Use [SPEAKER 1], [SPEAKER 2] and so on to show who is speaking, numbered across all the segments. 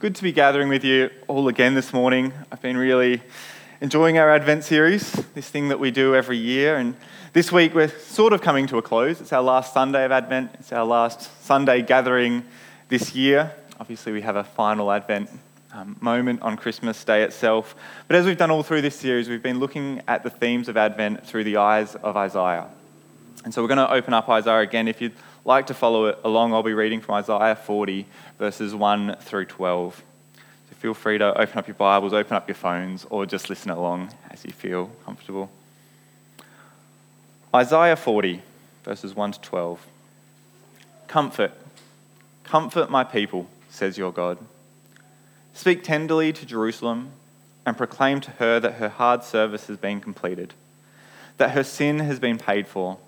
[SPEAKER 1] Good to be gathering with you all again this morning. I've been really enjoying our Advent series, this thing that we do every year. And this week we're sort of coming to a close. It's our last Sunday of Advent, it's our last Sunday gathering this year. Obviously, we have a final Advent um, moment on Christmas Day itself. But as we've done all through this series, we've been looking at the themes of Advent through the eyes of Isaiah. And so we're going to open up Isaiah again. If you'd like to follow it along, I'll be reading from Isaiah 40, verses 1 through 12. So feel free to open up your Bibles, open up your phones, or just listen along as you feel comfortable. Isaiah 40, verses 1 to 12. Comfort, comfort my people, says your God. Speak tenderly to Jerusalem and proclaim to her that her hard service has been completed, that her sin has been paid for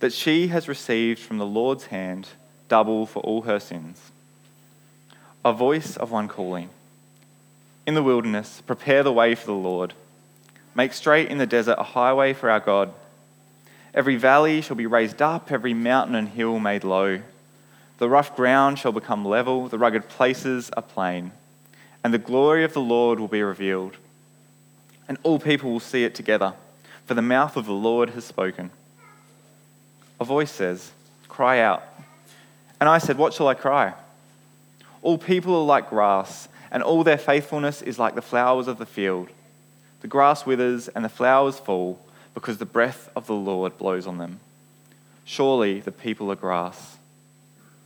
[SPEAKER 1] that she has received from the Lord's hand double for all her sins. A voice of one calling In the wilderness, prepare the way for the Lord. Make straight in the desert a highway for our God. Every valley shall be raised up, every mountain and hill made low. The rough ground shall become level, the rugged places a plain, and the glory of the Lord will be revealed. And all people will see it together, for the mouth of the Lord has spoken. A voice says, Cry out. And I said, What shall I cry? All people are like grass, and all their faithfulness is like the flowers of the field. The grass withers and the flowers fall because the breath of the Lord blows on them. Surely the people are grass.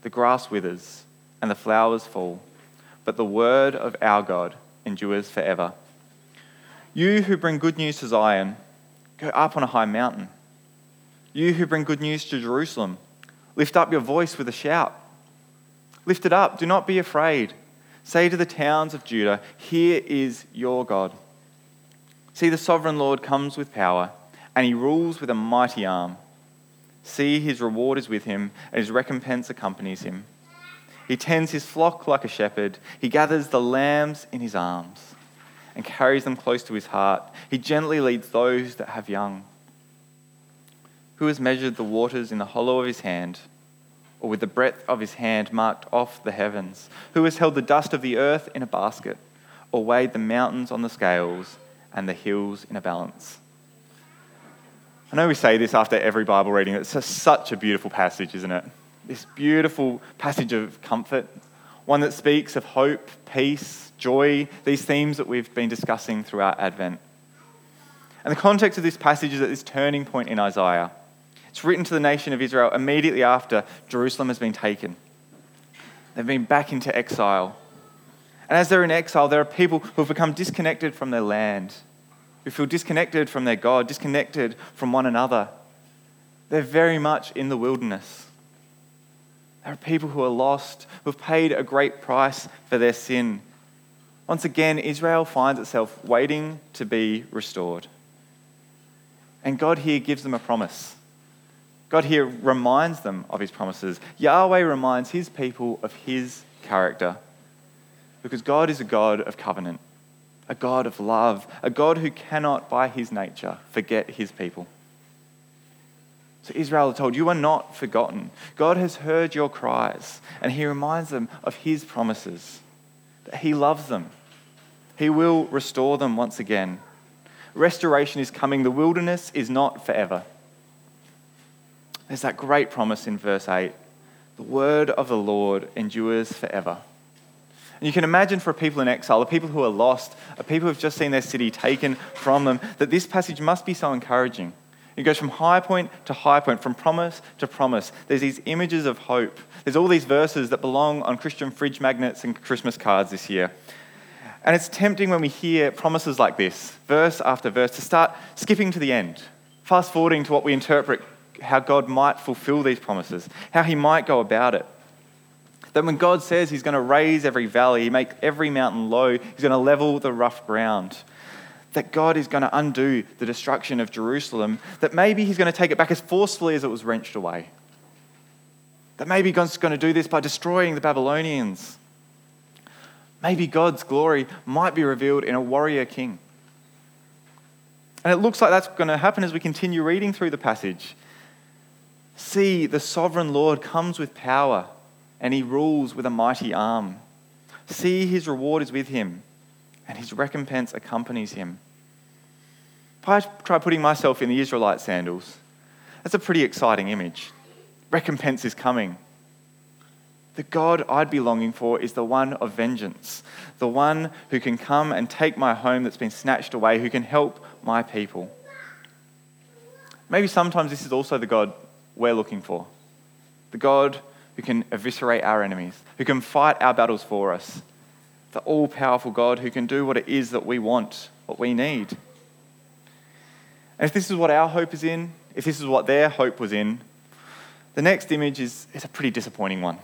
[SPEAKER 1] The grass withers and the flowers fall, but the word of our God endures forever. You who bring good news to Zion, go up on a high mountain. You who bring good news to Jerusalem, lift up your voice with a shout. Lift it up, do not be afraid. Say to the towns of Judah, Here is your God. See, the sovereign Lord comes with power, and he rules with a mighty arm. See, his reward is with him, and his recompense accompanies him. He tends his flock like a shepherd. He gathers the lambs in his arms and carries them close to his heart. He gently leads those that have young. Who has measured the waters in the hollow of his hand, or with the breadth of his hand marked off the heavens? Who has held the dust of the earth in a basket, or weighed the mountains on the scales and the hills in a balance? I know we say this after every Bible reading. It's just such a beautiful passage, isn't it? This beautiful passage of comfort, one that speaks of hope, peace, joy, these themes that we've been discussing throughout Advent. And the context of this passage is at this turning point in Isaiah. It's written to the nation of Israel immediately after Jerusalem has been taken. They've been back into exile. And as they're in exile, there are people who have become disconnected from their land, who feel disconnected from their God, disconnected from one another. They're very much in the wilderness. There are people who are lost, who have paid a great price for their sin. Once again, Israel finds itself waiting to be restored. And God here gives them a promise. God here reminds them of his promises. Yahweh reminds his people of his character. Because God is a God of covenant, a God of love, a God who cannot, by his nature, forget his people. So Israel are told, You are not forgotten. God has heard your cries, and he reminds them of his promises that he loves them. He will restore them once again. Restoration is coming. The wilderness is not forever. There's that great promise in verse 8 the word of the Lord endures forever. And you can imagine for people in exile, the people who are lost, a people who have just seen their city taken from them, that this passage must be so encouraging. It goes from high point to high point, from promise to promise. There's these images of hope. There's all these verses that belong on Christian fridge magnets and Christmas cards this year. And it's tempting when we hear promises like this, verse after verse, to start skipping to the end, fast forwarding to what we interpret how God might fulfill these promises, how he might go about it. That when God says he's going to raise every valley, he make every mountain low, he's going to level the rough ground. That God is going to undo the destruction of Jerusalem, that maybe he's going to take it back as forcefully as it was wrenched away. That maybe God's going to do this by destroying the Babylonians. Maybe God's glory might be revealed in a warrior king. And it looks like that's going to happen as we continue reading through the passage. See, the sovereign Lord comes with power and he rules with a mighty arm. See, his reward is with him, and his recompense accompanies him. If I try putting myself in the Israelite sandals, that's a pretty exciting image. Recompense is coming. The God I'd be longing for is the one of vengeance, the one who can come and take my home that's been snatched away, who can help my people. Maybe sometimes this is also the God we're looking for the God who can eviscerate our enemies, who can fight our battles for us, the all powerful God who can do what it is that we want, what we need. And if this is what our hope is in, if this is what their hope was in, the next image is, is a pretty disappointing one.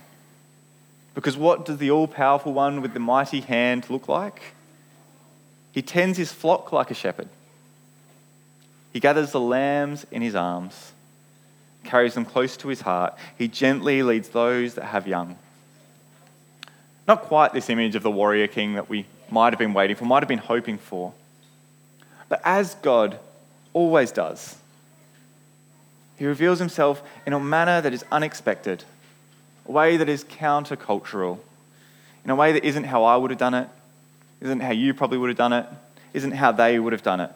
[SPEAKER 1] Because what does the all powerful one with the mighty hand look like? He tends his flock like a shepherd. He gathers the lambs in his arms carries them close to his heart. He gently leads those that have young. Not quite this image of the warrior king that we might have been waiting for, might have been hoping for. But as God always does, he reveals himself in a manner that is unexpected, a way that is countercultural, in a way that isn't how I would have done it, isn't how you probably would have done it, isn't how they would have done it.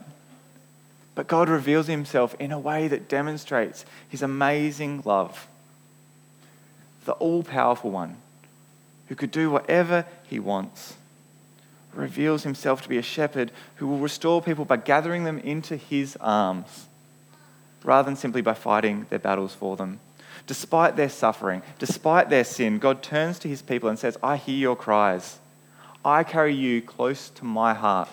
[SPEAKER 1] But God reveals himself in a way that demonstrates his amazing love. The all powerful one who could do whatever he wants reveals himself to be a shepherd who will restore people by gathering them into his arms rather than simply by fighting their battles for them. Despite their suffering, despite their sin, God turns to his people and says, I hear your cries. I carry you close to my heart.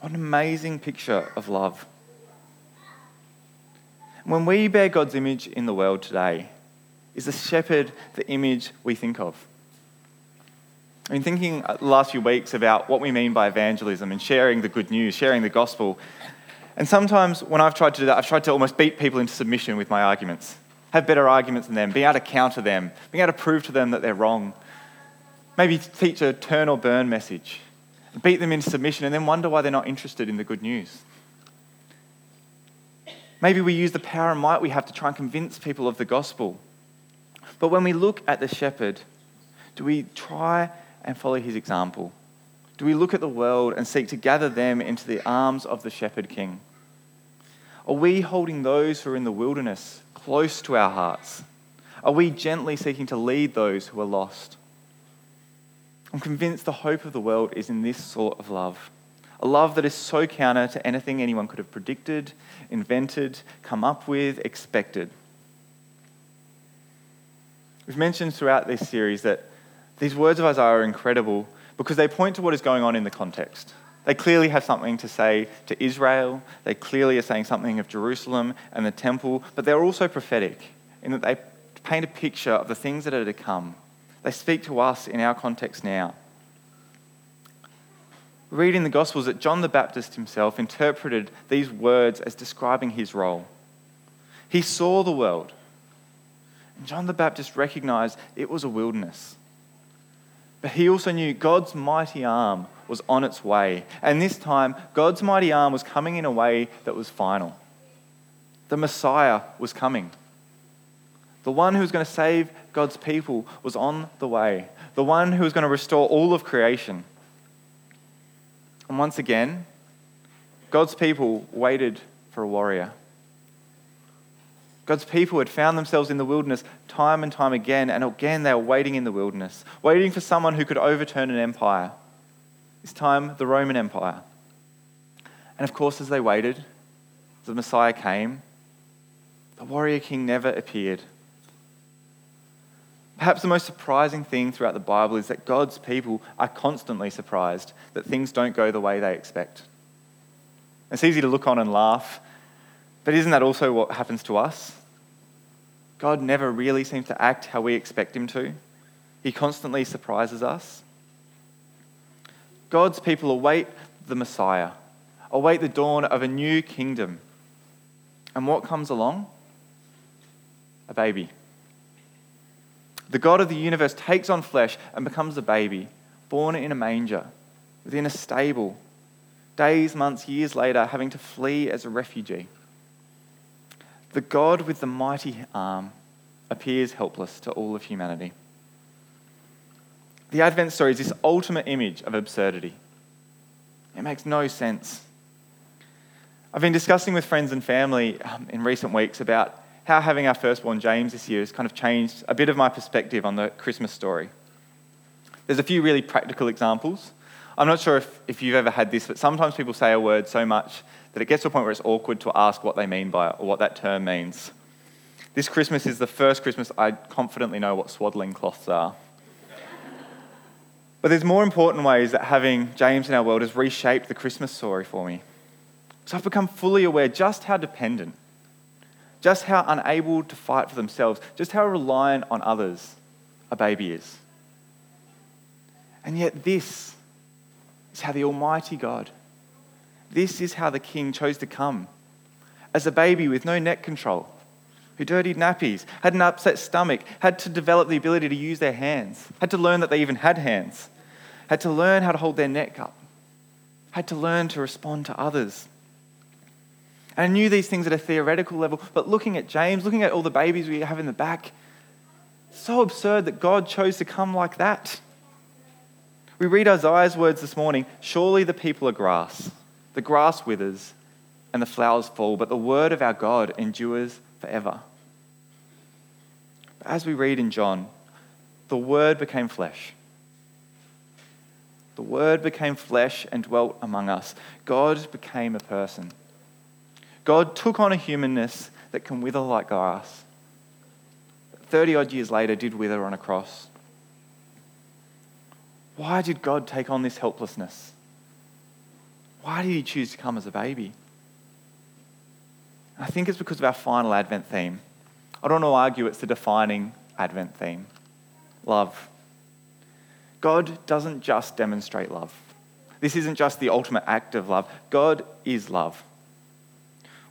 [SPEAKER 1] What an amazing picture of love. When we bear God's image in the world today, is the shepherd the image we think of? I've been thinking uh, the last few weeks about what we mean by evangelism and sharing the good news, sharing the gospel. And sometimes when I've tried to do that, I've tried to almost beat people into submission with my arguments, have better arguments than them, being able to counter them, being able to prove to them that they're wrong. Maybe teach a turn or burn message beat them into submission, and then wonder why they're not interested in the good news. Maybe we use the power and might we have to try and convince people of the gospel. But when we look at the shepherd, do we try and follow his example? Do we look at the world and seek to gather them into the arms of the shepherd king? Are we holding those who are in the wilderness close to our hearts? Are we gently seeking to lead those who are lost? I'm convinced the hope of the world is in this sort of love. A love that is so counter to anything anyone could have predicted, invented, come up with, expected. We've mentioned throughout this series that these words of Isaiah are incredible because they point to what is going on in the context. They clearly have something to say to Israel, they clearly are saying something of Jerusalem and the temple, but they're also prophetic in that they paint a picture of the things that are to come they speak to us in our context now. Read in the Gospels that John the Baptist himself interpreted these words as describing his role. He saw the world, and John the Baptist recognized it was a wilderness. But he also knew God's mighty arm was on its way. And this time, God's mighty arm was coming in a way that was final. The Messiah was coming. The one who was going to save God's people was on the way. The one who was going to restore all of creation. And once again, God's people waited for a warrior. God's people had found themselves in the wilderness time and time again, and again they were waiting in the wilderness, waiting for someone who could overturn an empire. This time, the Roman Empire. And of course, as they waited, the Messiah came, the warrior king never appeared. Perhaps the most surprising thing throughout the Bible is that God's people are constantly surprised that things don't go the way they expect. It's easy to look on and laugh, but isn't that also what happens to us? God never really seems to act how we expect him to. He constantly surprises us. God's people await the Messiah, await the dawn of a new kingdom. And what comes along? A baby. The God of the universe takes on flesh and becomes a baby, born in a manger, within a stable, days, months, years later, having to flee as a refugee. The God with the mighty arm appears helpless to all of humanity. The Advent story is this ultimate image of absurdity. It makes no sense. I've been discussing with friends and family um, in recent weeks about how having our firstborn James this year has kind of changed a bit of my perspective on the Christmas story. There's a few really practical examples. I'm not sure if, if you've ever had this, but sometimes people say a word so much that it gets to a point where it's awkward to ask what they mean by it or what that term means. This Christmas is the first Christmas I confidently know what swaddling cloths are. but there's more important ways that having James in our world has reshaped the Christmas story for me. So I've become fully aware just how dependent, just how unable to fight for themselves, just how reliant on others a baby is. And yet, this is how the Almighty God, this is how the King chose to come as a baby with no neck control, who dirtied nappies, had an upset stomach, had to develop the ability to use their hands, had to learn that they even had hands, had to learn how to hold their neck up, had to learn to respond to others. And I knew these things at a theoretical level, but looking at James, looking at all the babies we have in the back, so absurd that God chose to come like that. We read Isaiah's words this morning Surely the people are grass, the grass withers, and the flowers fall, but the word of our God endures forever. But As we read in John, the word became flesh. The word became flesh and dwelt among us. God became a person. God took on a humanness that can wither like grass. 30 odd years later, did wither on a cross. Why did God take on this helplessness? Why did he choose to come as a baby? I think it's because of our final Advent theme. I don't want to argue it's the defining Advent theme love. God doesn't just demonstrate love. This isn't just the ultimate act of love. God is love.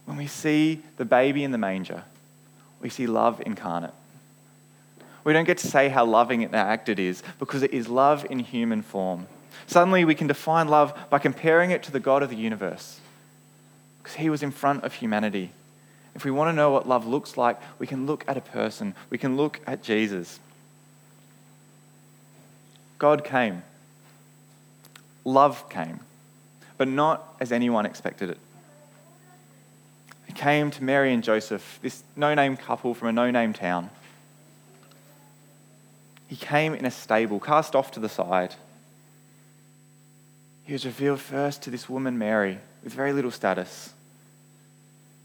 [SPEAKER 1] When we see the baby in the manger, we see love incarnate. We don't get to say how loving an act it is because it is love in human form. Suddenly, we can define love by comparing it to the God of the universe because he was in front of humanity. If we want to know what love looks like, we can look at a person, we can look at Jesus. God came, love came, but not as anyone expected it. He came to Mary and Joseph, this no name couple from a no name town. He came in a stable, cast off to the side. He was revealed first to this woman, Mary, with very little status.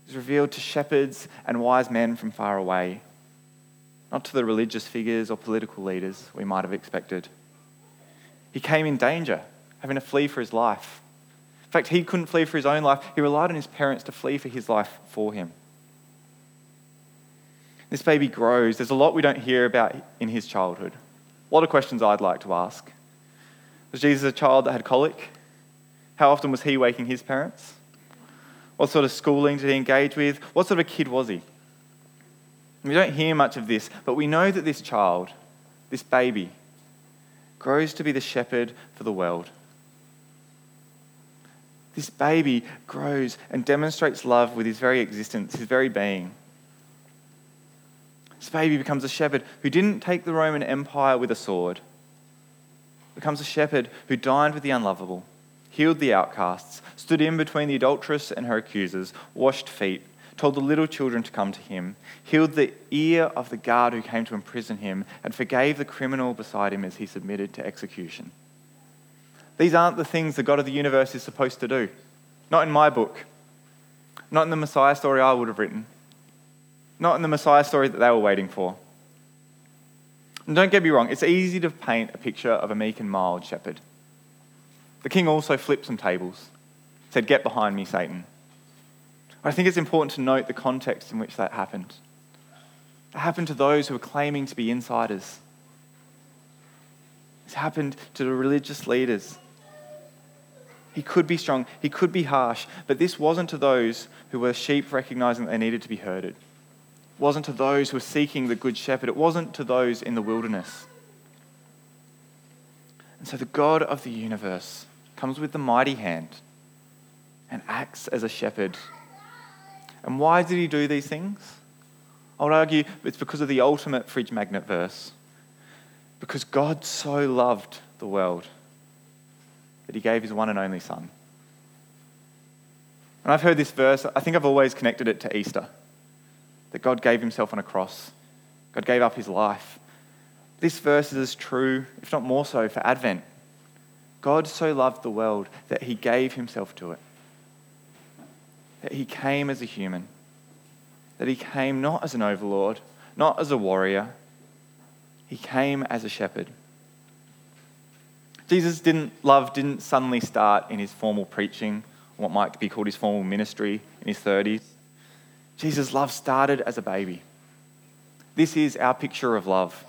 [SPEAKER 1] He was revealed to shepherds and wise men from far away, not to the religious figures or political leaders we might have expected. He came in danger, having to flee for his life. In fact, he couldn't flee for his own life, he relied on his parents to flee for his life for him. This baby grows. There's a lot we don't hear about in his childhood. A lot of questions I'd like to ask. Was Jesus a child that had colic? How often was he waking his parents? What sort of schooling did he engage with? What sort of a kid was he? We don't hear much of this, but we know that this child, this baby, grows to be the shepherd for the world. This baby grows and demonstrates love with his very existence, his very being. This baby becomes a shepherd who didn't take the Roman Empire with a sword, becomes a shepherd who dined with the unlovable, healed the outcasts, stood in between the adulteress and her accusers, washed feet, told the little children to come to him, healed the ear of the guard who came to imprison him, and forgave the criminal beside him as he submitted to execution. These aren't the things the God of the universe is supposed to do. Not in my book. Not in the Messiah story I would have written not in the Messiah story that they were waiting for. And don't get me wrong, it's easy to paint a picture of a meek and mild shepherd. The king also flipped some tables, said, Get behind me, Satan. I think it's important to note the context in which that happened. It happened to those who were claiming to be insiders. It happened to the religious leaders. He could be strong, he could be harsh, but this wasn't to those who were sheep recognizing that they needed to be herded It wasn't to those who were seeking the Good Shepherd, it wasn't to those in the wilderness. And so the God of the universe comes with the mighty hand and acts as a shepherd. And why did he do these things? I would argue it's because of the ultimate fridge magnet verse. Because God so loved the world that he gave his one and only Son. And I've heard this verse, I think I've always connected it to Easter that God gave himself on a cross, God gave up his life. This verse is as true, if not more so, for Advent. God so loved the world that he gave himself to it. That he came as a human. That he came not as an overlord, not as a warrior. He came as a shepherd. Jesus didn't love didn't suddenly start in his formal preaching, what might be called his formal ministry in his 30s. Jesus' love started as a baby. This is our picture of love.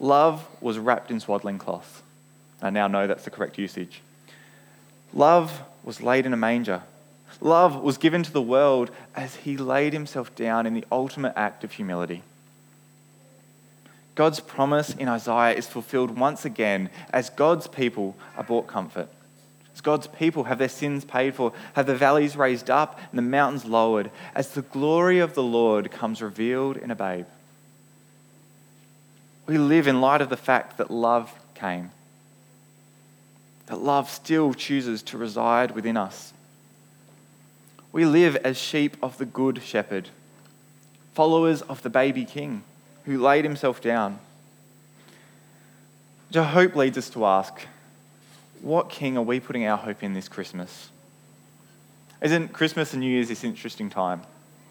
[SPEAKER 1] Love was wrapped in swaddling cloth. I now know that's the correct usage. Love was laid in a manger. Love was given to the world as he laid himself down in the ultimate act of humility. God's promise in Isaiah is fulfilled once again as God's people are brought comfort. As God's people have their sins paid for, have the valleys raised up and the mountains lowered, as the glory of the Lord comes revealed in a babe. We live in light of the fact that love came, that love still chooses to reside within us. We live as sheep of the Good Shepherd, followers of the baby King who laid himself down. I hope leads us to ask what king are we putting our hope in this Christmas? Isn't Christmas and New Year's this interesting time?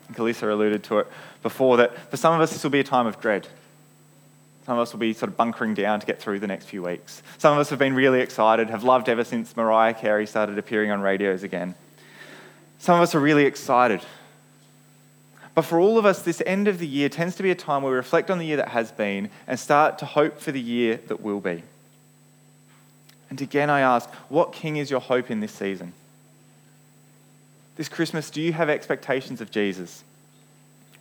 [SPEAKER 1] And Kalisa alluded to it before that for some of us this will be a time of dread. Some of us will be sort of bunkering down to get through the next few weeks. Some of us have been really excited, have loved ever since Mariah Carey started appearing on radios again. Some of us are really excited but for all of us, this end of the year tends to be a time where we reflect on the year that has been and start to hope for the year that will be. And again, I ask, what king is your hope in this season? This Christmas, do you have expectations of Jesus?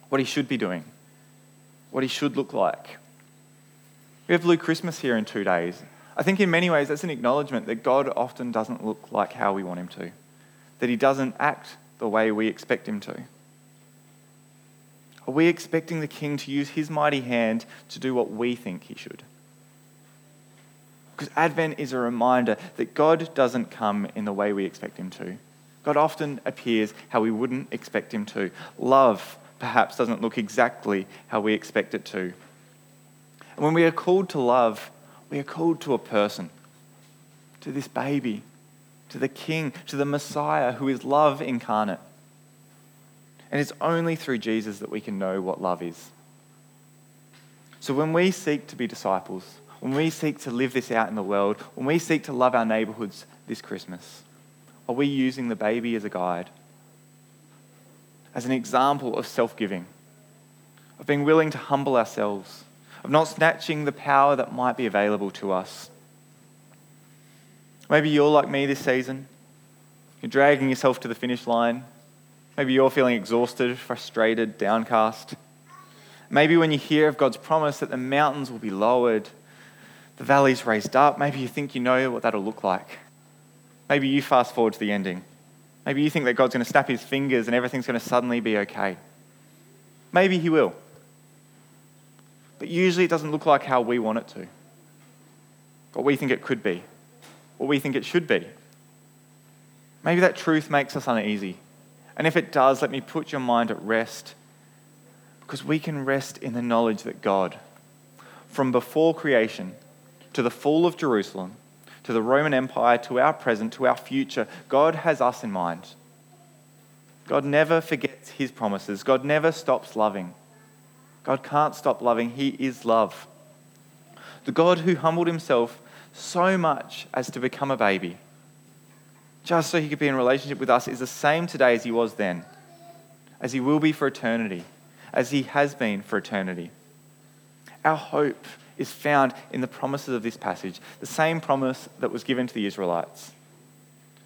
[SPEAKER 1] What he should be doing? What he should look like? We have Blue Christmas here in two days. I think in many ways that's an acknowledgement that God often doesn't look like how we want him to, that he doesn't act the way we expect him to. Are we expecting the king to use his mighty hand to do what we think he should? Because Advent is a reminder that God doesn't come in the way we expect him to. God often appears how we wouldn't expect him to. Love perhaps doesn't look exactly how we expect it to. And when we are called to love, we are called to a person, to this baby, to the king, to the Messiah who is love incarnate. And it's only through Jesus that we can know what love is. So when we seek to be disciples, when we seek to live this out in the world, when we seek to love our neighborhoods this Christmas, are we using the baby as a guide? As an example of self giving, of being willing to humble ourselves, of not snatching the power that might be available to us. Maybe you're like me this season. You're dragging yourself to the finish line. Maybe you're feeling exhausted, frustrated, downcast. Maybe when you hear of God's promise that the mountains will be lowered, the valleys raised up, maybe you think you know what that'll look like. Maybe you fast forward to the ending. Maybe you think that God's going to snap his fingers and everything's going to suddenly be okay. Maybe he will. But usually it doesn't look like how we want it to. What we think it could be. What we think it should be. Maybe that truth makes us uneasy. And if it does, let me put your mind at rest. Because we can rest in the knowledge that God, from before creation to the fall of Jerusalem, to the Roman Empire, to our present, to our future, God has us in mind. God never forgets his promises. God never stops loving. God can't stop loving. He is love. The God who humbled himself so much as to become a baby just so he could be in relationship with us, is the same today as he was then, as he will be for eternity, as he has been for eternity. Our hope is found in the promises of this passage, the same promise that was given to the Israelites.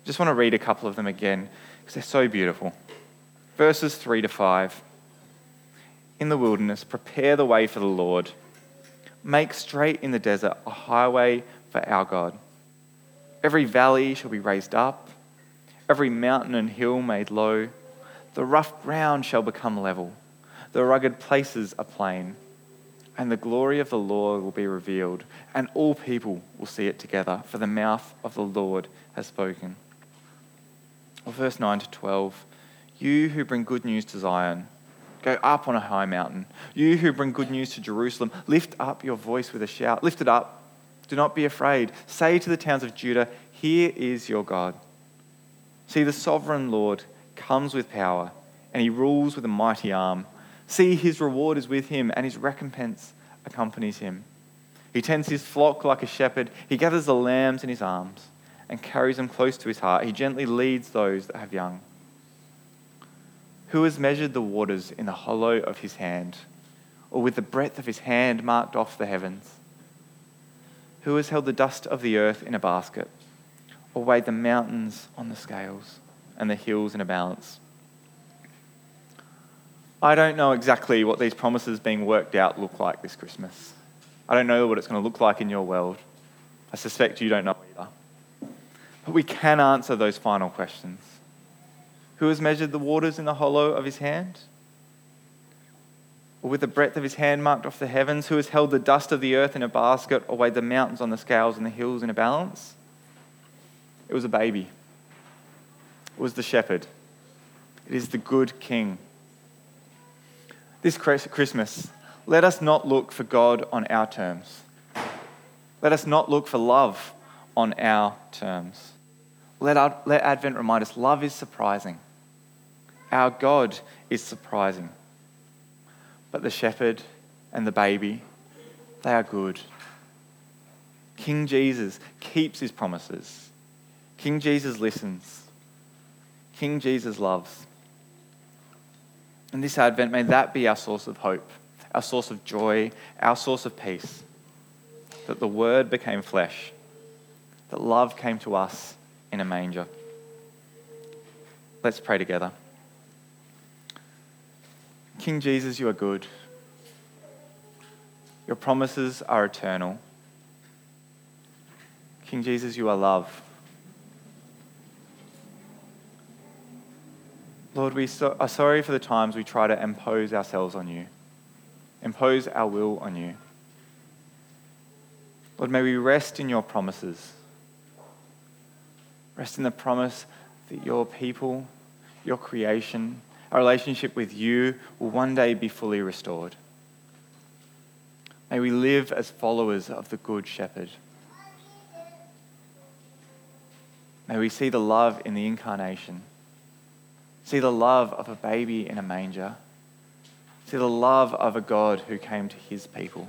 [SPEAKER 1] I just want to read a couple of them again because they're so beautiful. Verses 3 to 5. In the wilderness, prepare the way for the Lord. Make straight in the desert a highway for our God. Every valley shall be raised up, every mountain and hill made low. The rough ground shall become level, the rugged places a plain. and the glory of the Lord will be revealed, and all people will see it together, for the mouth of the Lord has spoken. Well, verse 9 to 12 You who bring good news to Zion, go up on a high mountain. You who bring good news to Jerusalem, lift up your voice with a shout. Lift it up. Do not be afraid. Say to the towns of Judah, Here is your God. See, the sovereign Lord comes with power, and he rules with a mighty arm. See, his reward is with him, and his recompense accompanies him. He tends his flock like a shepherd. He gathers the lambs in his arms and carries them close to his heart. He gently leads those that have young. Who has measured the waters in the hollow of his hand, or with the breadth of his hand marked off the heavens? Who has held the dust of the earth in a basket, or weighed the mountains on the scales and the hills in a balance? I don't know exactly what these promises being worked out look like this Christmas. I don't know what it's going to look like in your world. I suspect you don't know either. But we can answer those final questions. Who has measured the waters in the hollow of his hand? Or with the breadth of his hand marked off the heavens? Who has held the dust of the earth in a basket or weighed the mountains on the scales and the hills in a balance? It was a baby. It was the shepherd. It is the good king this Christmas, let us not look for God on our terms. Let us not look for love on our terms. Let, our, let Advent remind us love is surprising. Our God is surprising. But the shepherd and the baby, they are good. King Jesus keeps his promises. King Jesus listens. King Jesus loves. And this Advent, may that be our source of hope, our source of joy, our source of peace. That the Word became flesh, that love came to us in a manger. Let's pray together. King Jesus, you are good. Your promises are eternal. King Jesus, you are love. Lord, we so, are sorry for the times we try to impose ourselves on you, impose our will on you. Lord, may we rest in your promises. Rest in the promise that your people, your creation, our relationship with you will one day be fully restored. May we live as followers of the Good Shepherd. May we see the love in the incarnation. See the love of a baby in a manger. See the love of a God who came to his people.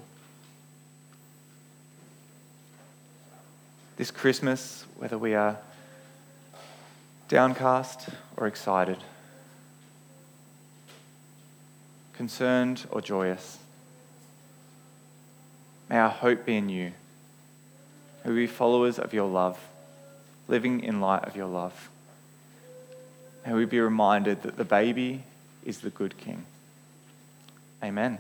[SPEAKER 1] This Christmas, whether we are downcast or excited, concerned or joyous, may our hope be in you. May we be followers of your love, living in light of your love. May we be reminded that the baby is the good king. Amen.